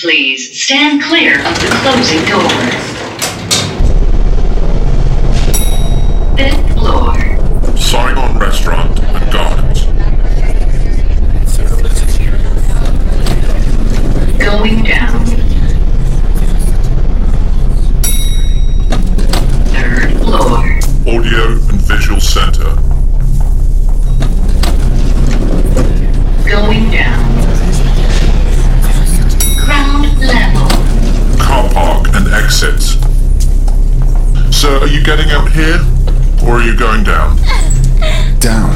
Please stand clear of the closing doors. Fifth floor. Saigon Restaurant getting out here? Or are you going down? Down.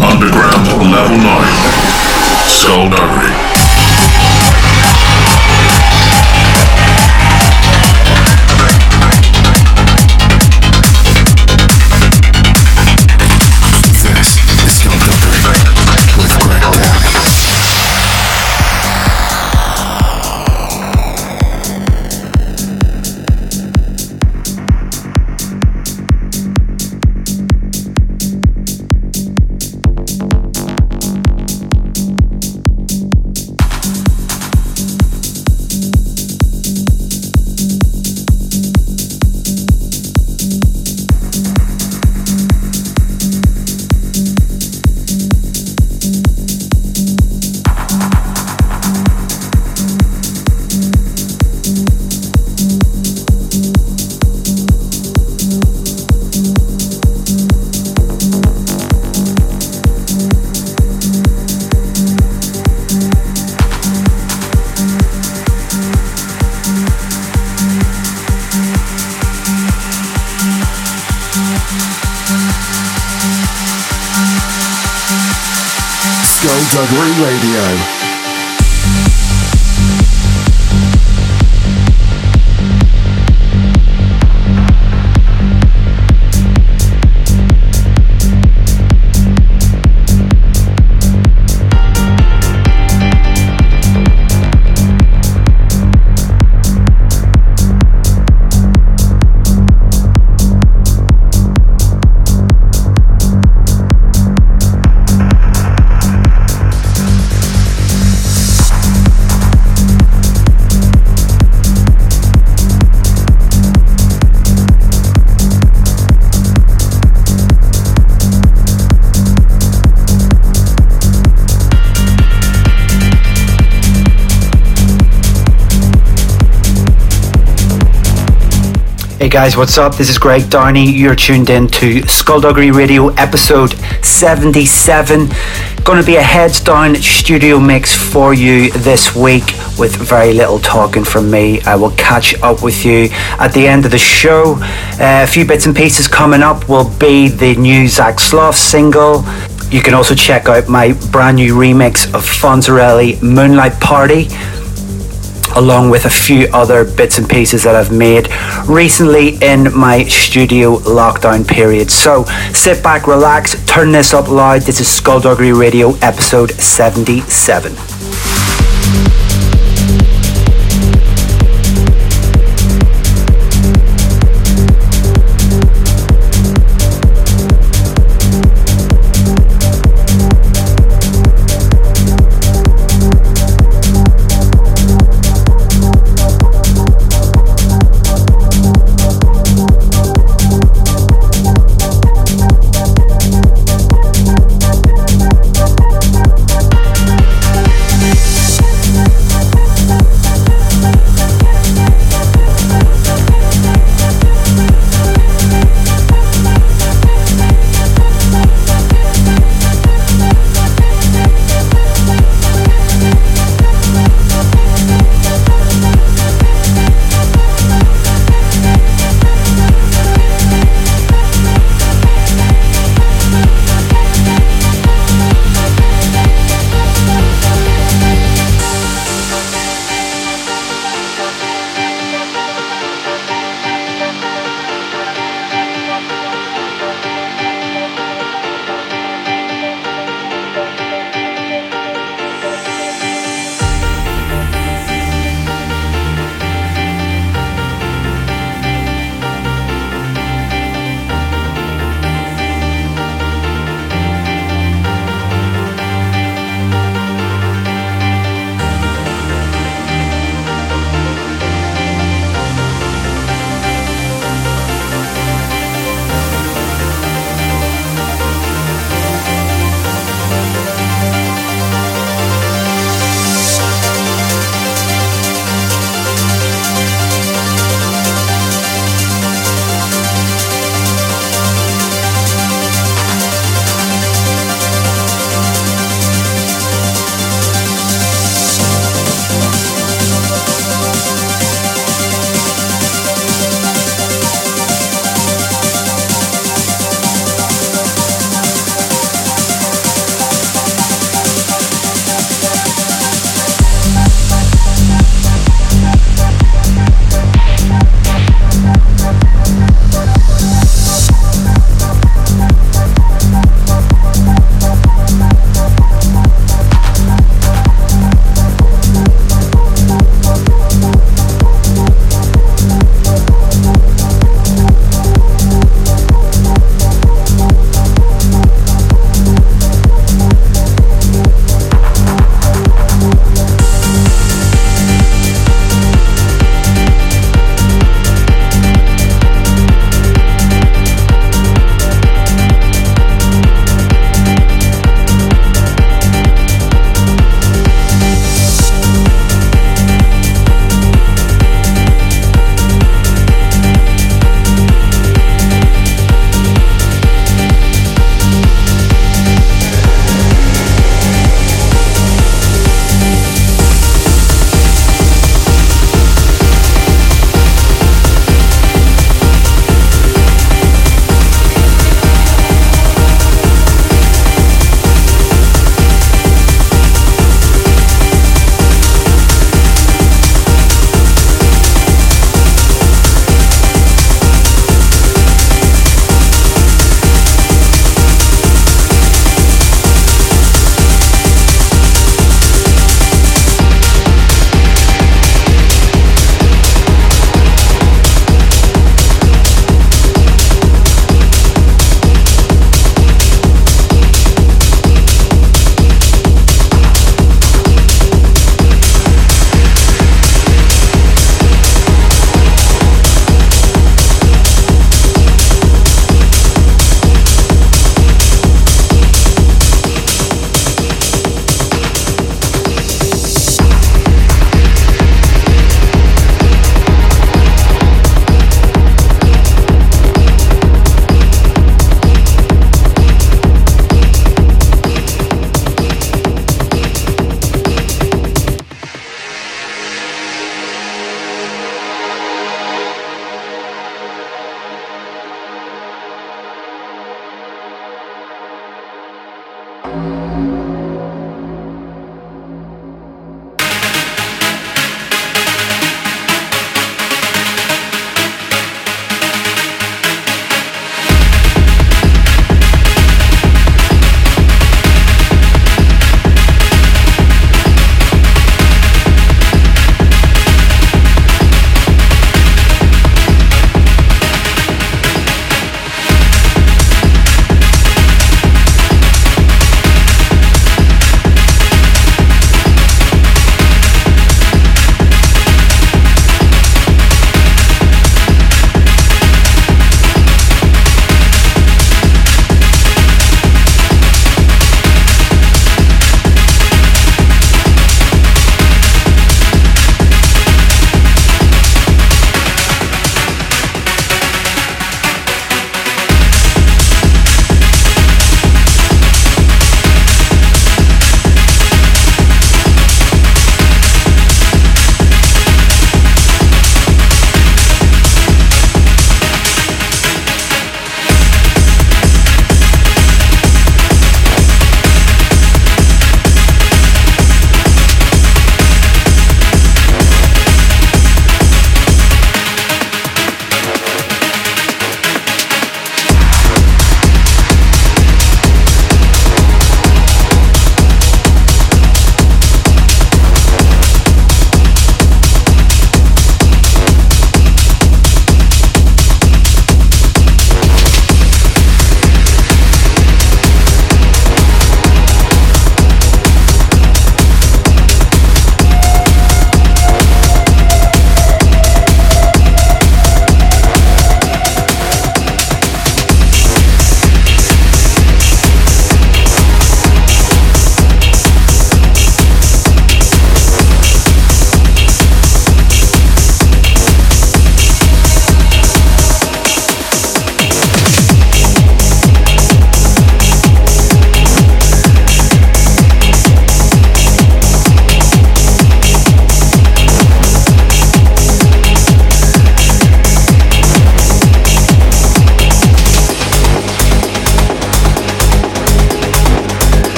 Underground Level 9. Skullduggery. This Skullduggery Radio. Hey guys, what's up? This is Greg Downey. You're tuned in to Skullduggery Radio episode 77. Going to be a heads down studio mix for you this week with very little talking from me. I will catch up with you at the end of the show. Uh, a few bits and pieces coming up will be the new Zach Sloth single. You can also check out my brand new remix of Fonzerelli Moonlight Party along with a few other bits and pieces that I've made recently in my studio lockdown period. So sit back, relax, turn this up loud. This is Skullduggery Radio episode 77.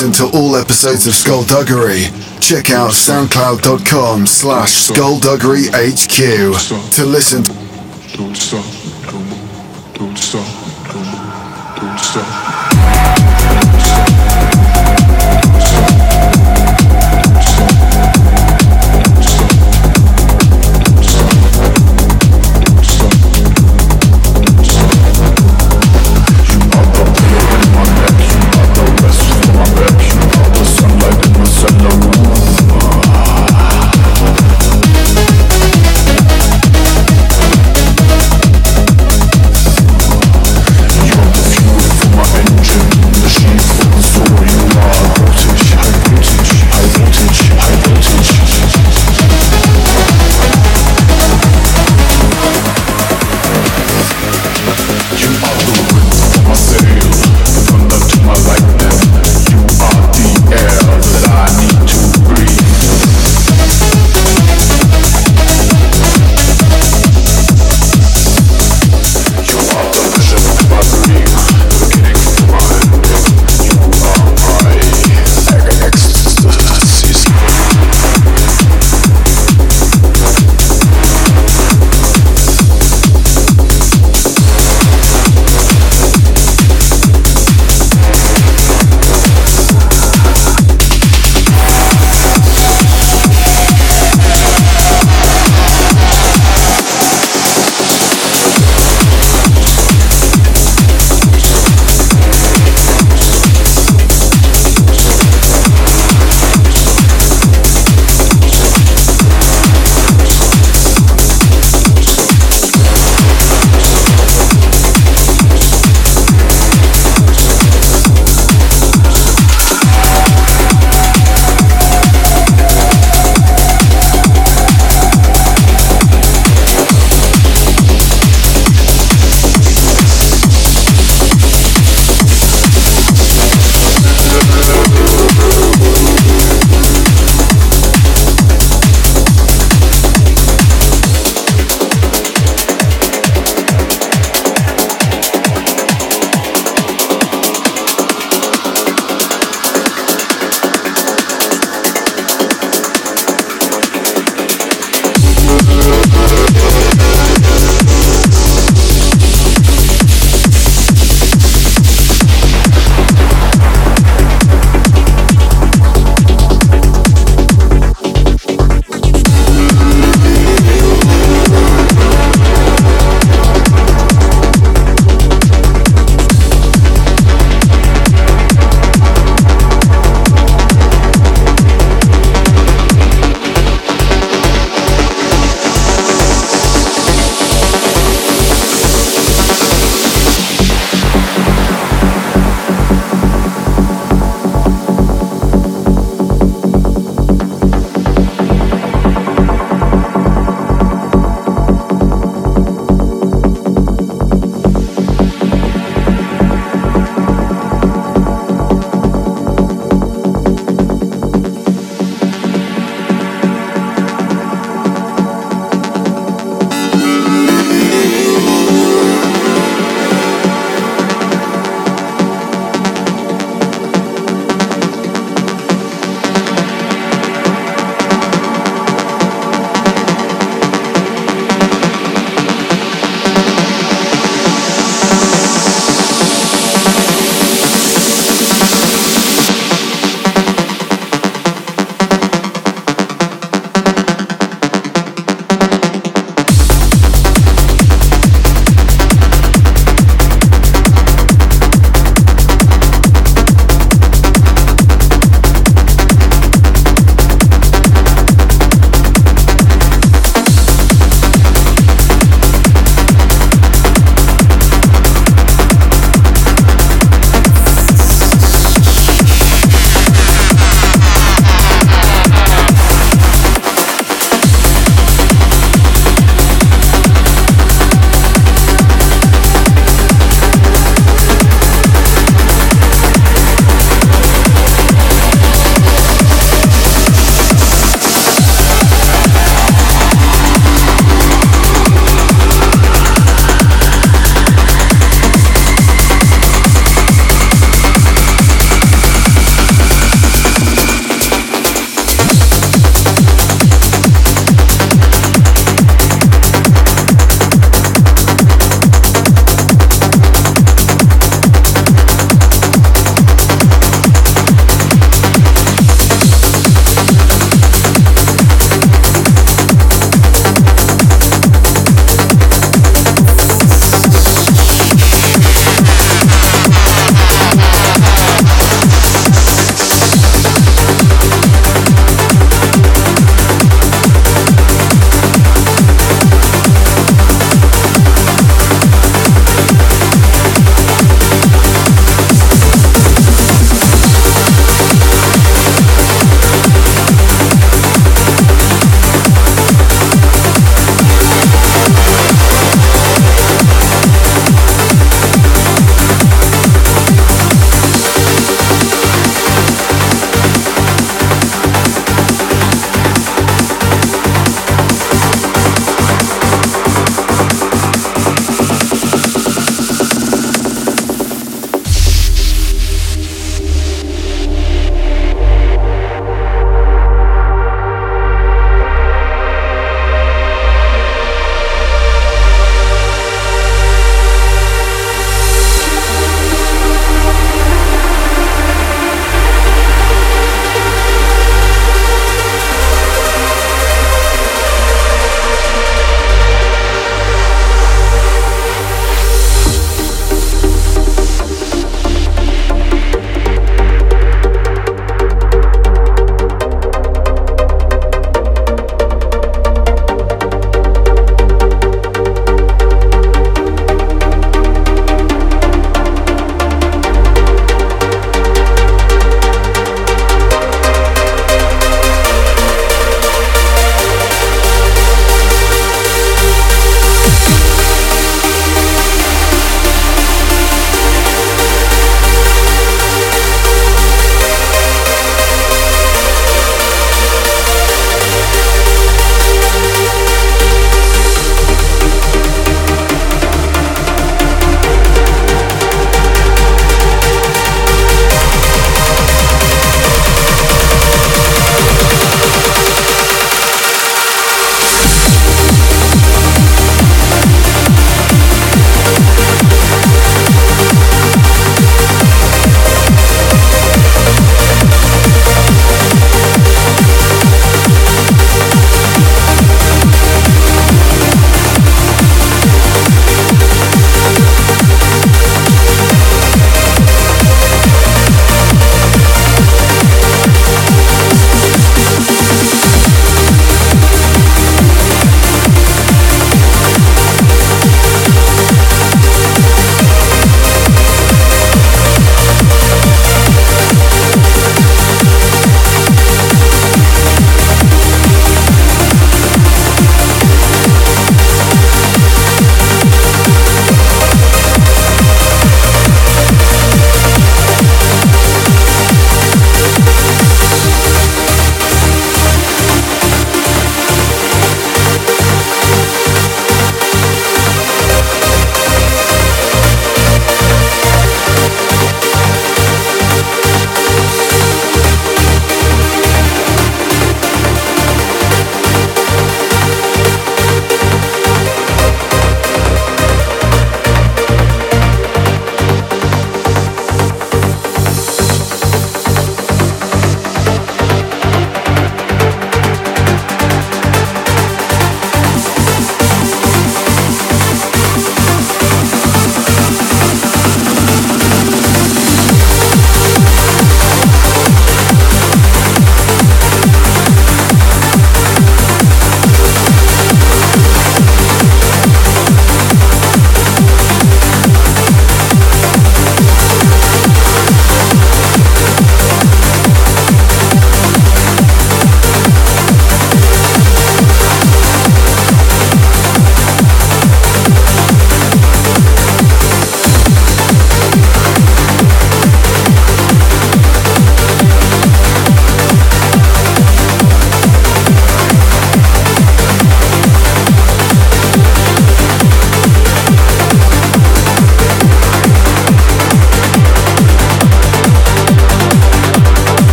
Listen to all episodes of Skullduggery, check out soundcloud.com slash skullduggeryhq to listen.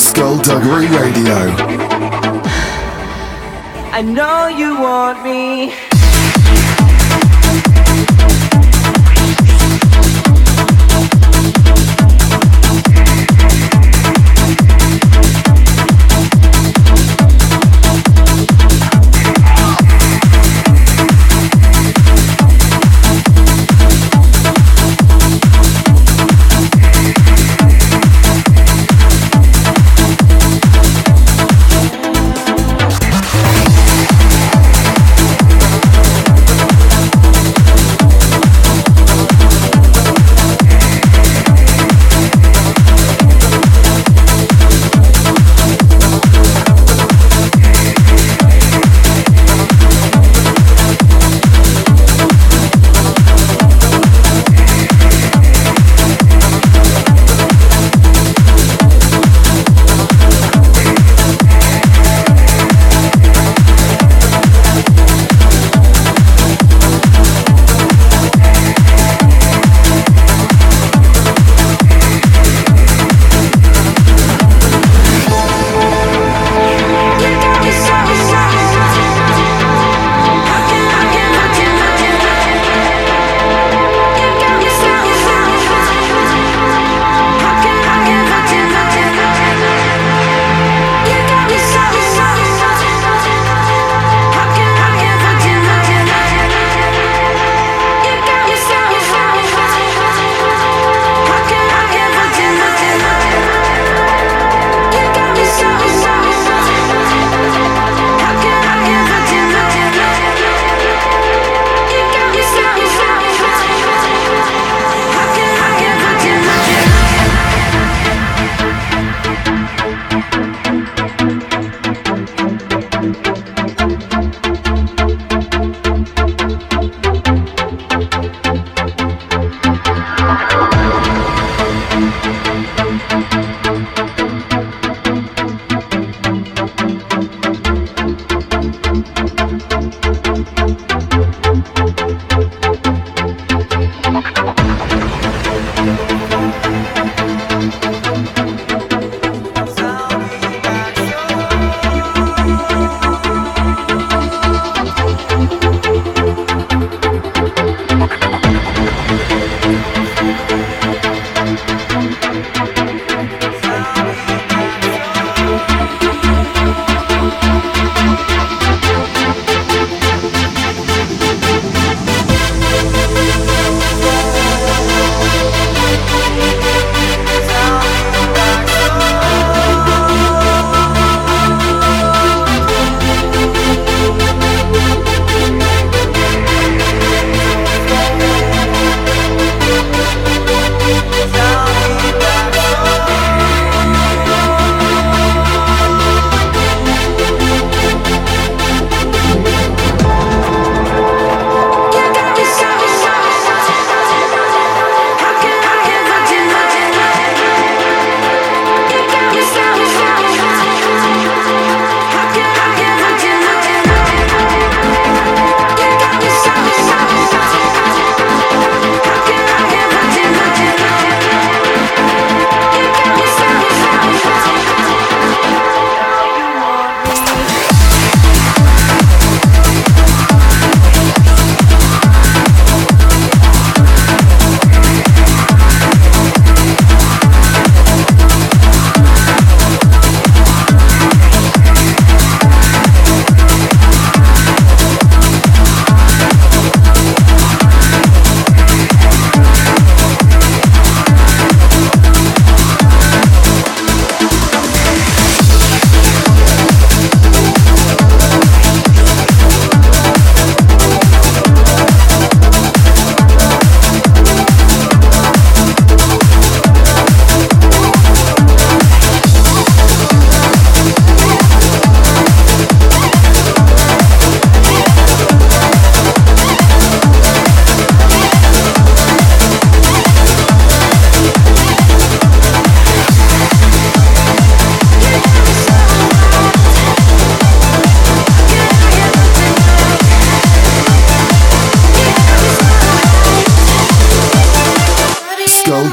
Skullduggery Radio. I know you want me.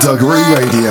Skullduggery Radio.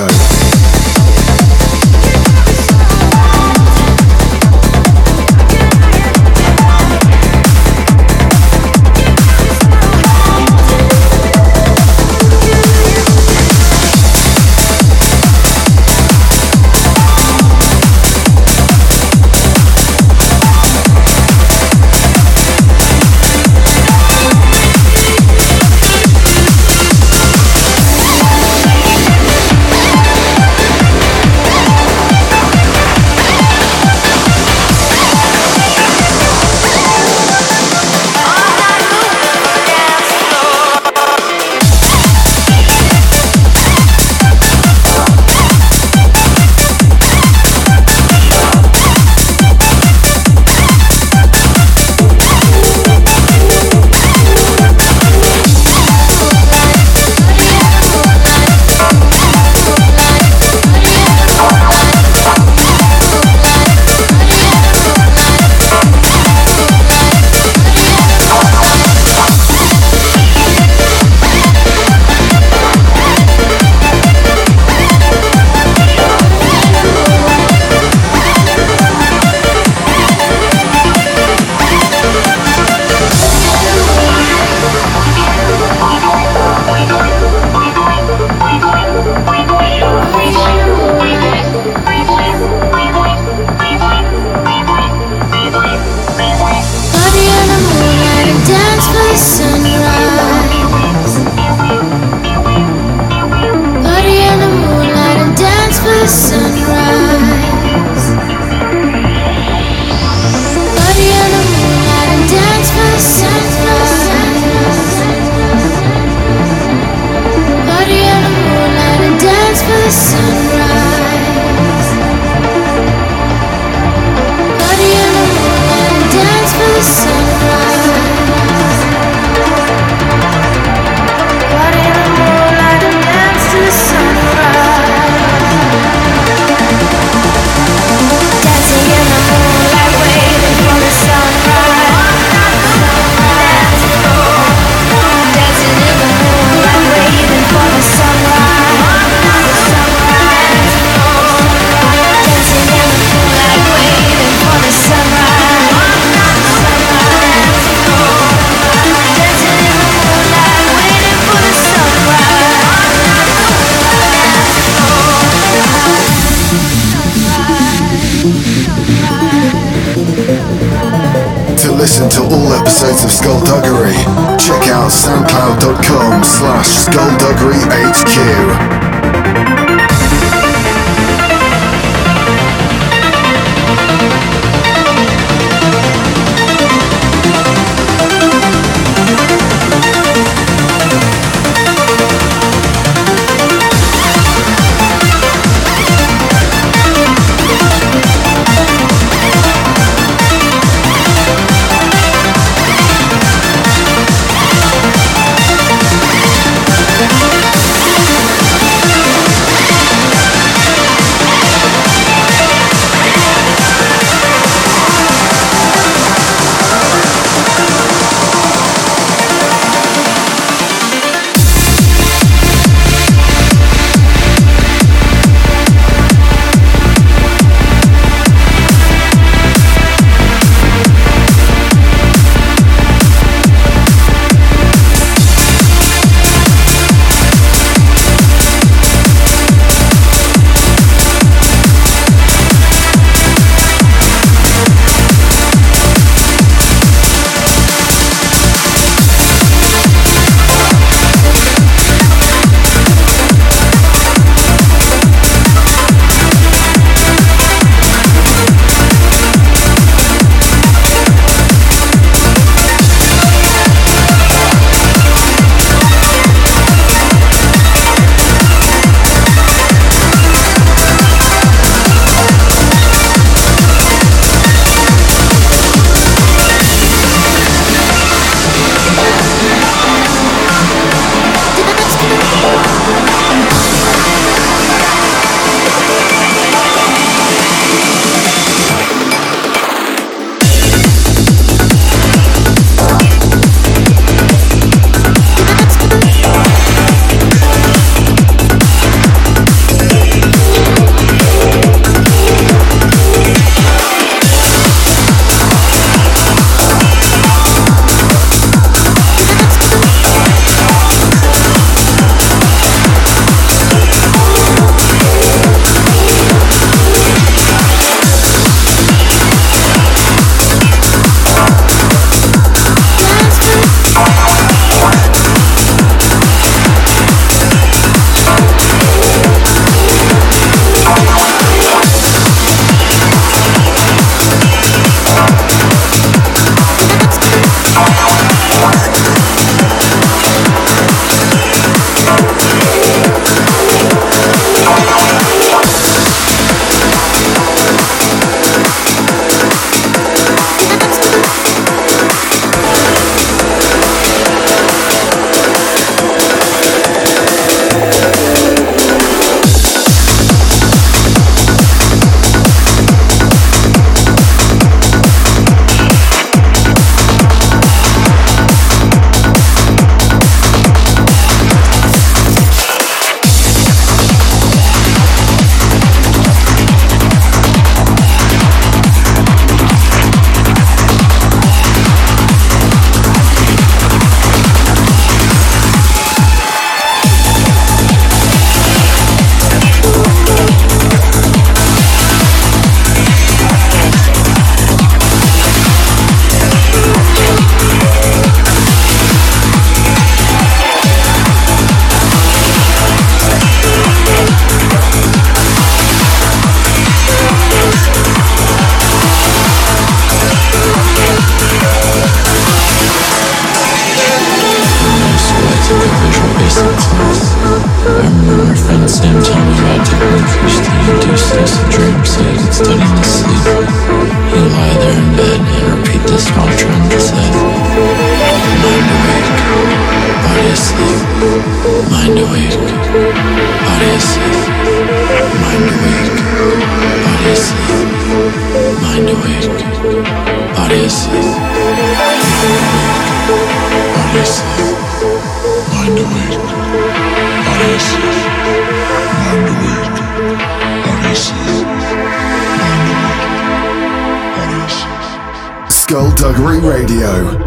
Skullduggery, check out soundcloud.com slash skullduggeryhq. Radio.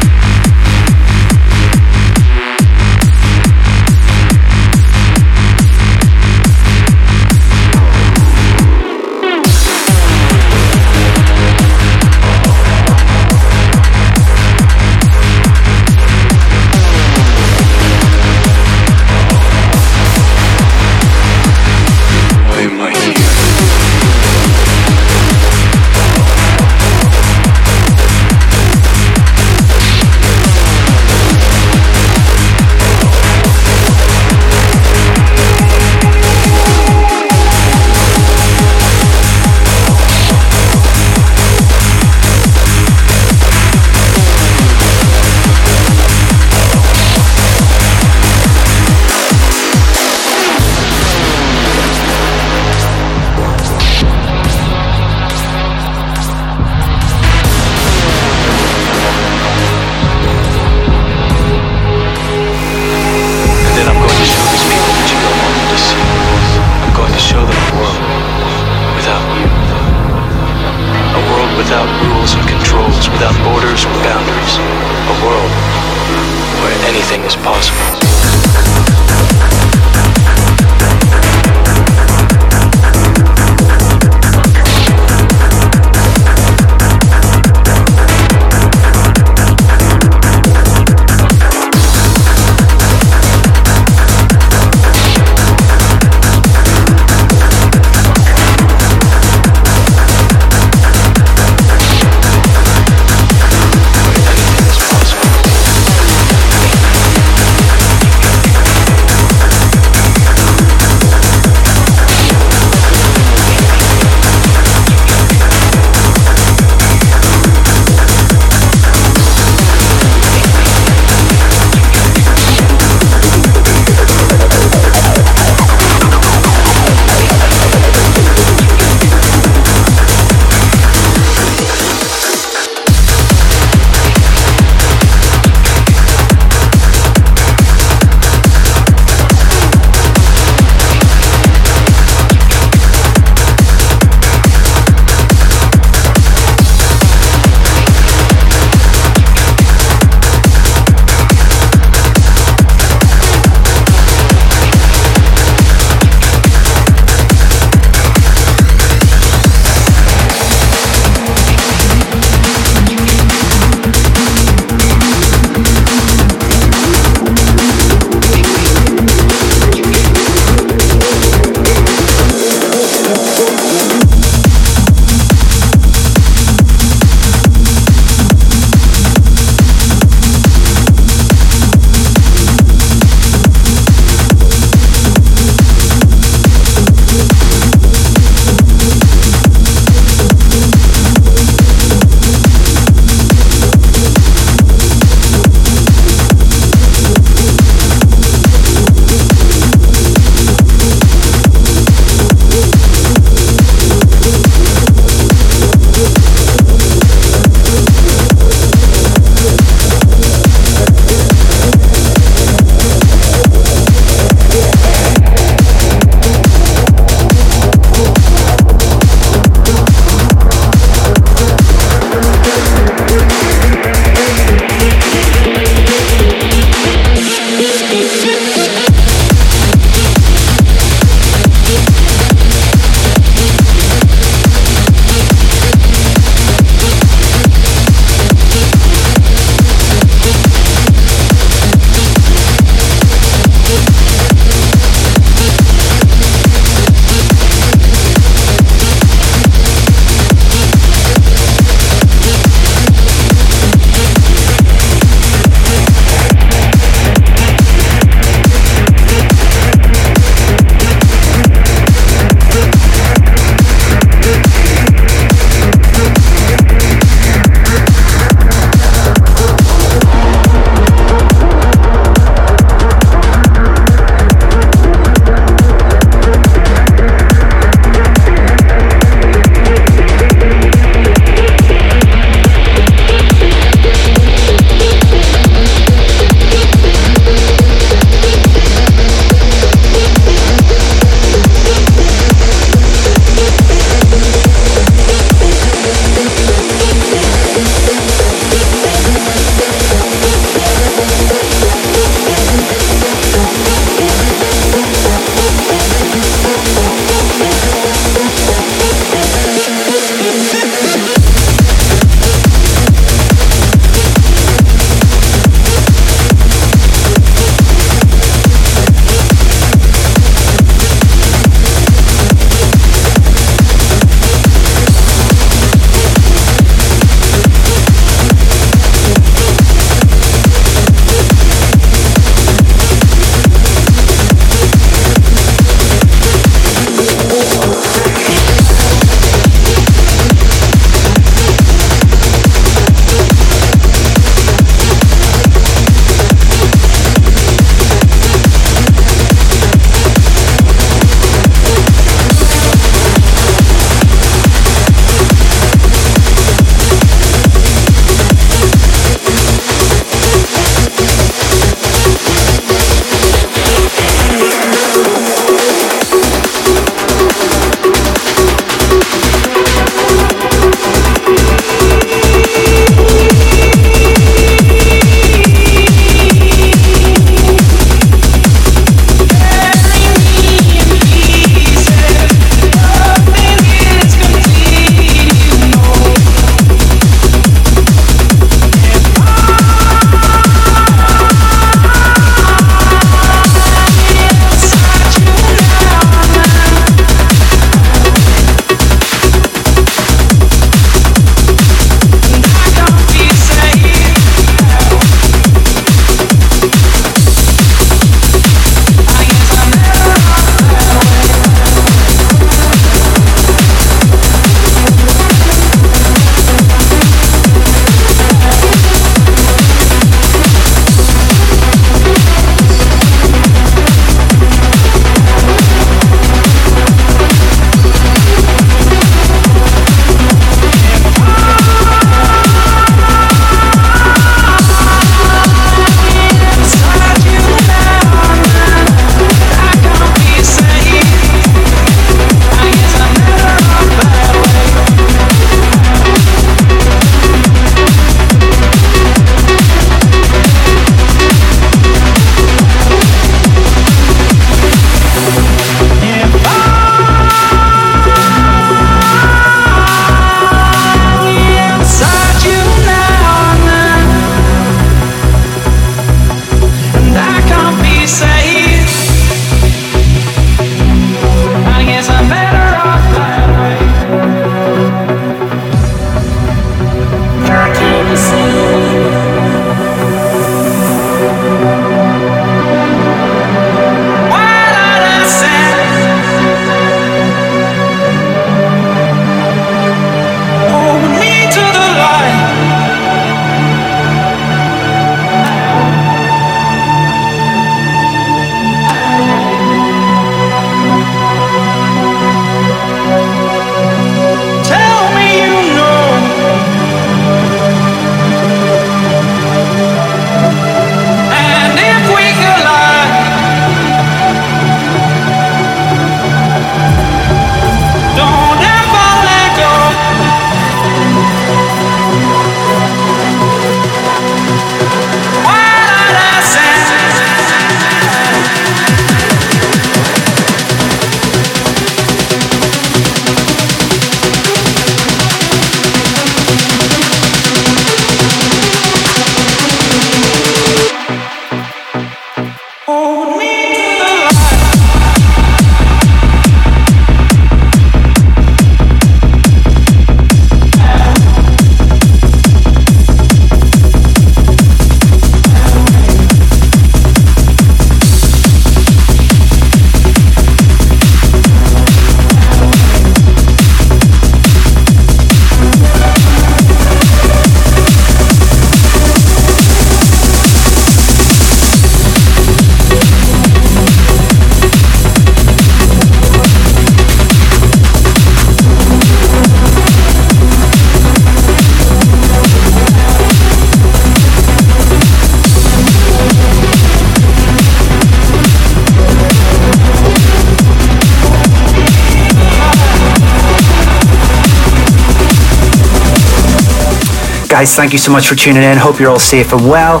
Guys, thank you so much for tuning in. Hope you're all safe and well.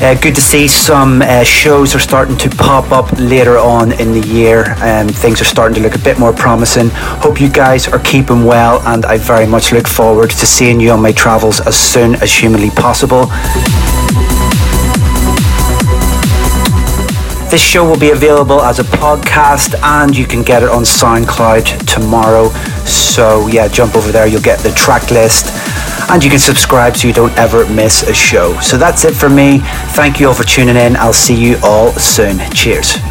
Uh, good to see some uh, shows are starting to pop up later on in the year. Um, things are starting to look a bit more promising. Hope you guys are keeping well, and I very much look forward to seeing you on my travels as soon as humanly possible. This show will be available as a podcast and you can get it on SoundCloud tomorrow. So, yeah, jump over there, you'll get the track list and you can subscribe so you don't ever miss a show. So, that's it for me. Thank you all for tuning in. I'll see you all soon. Cheers.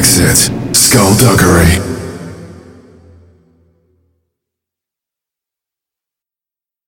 Exit. Skullduggery.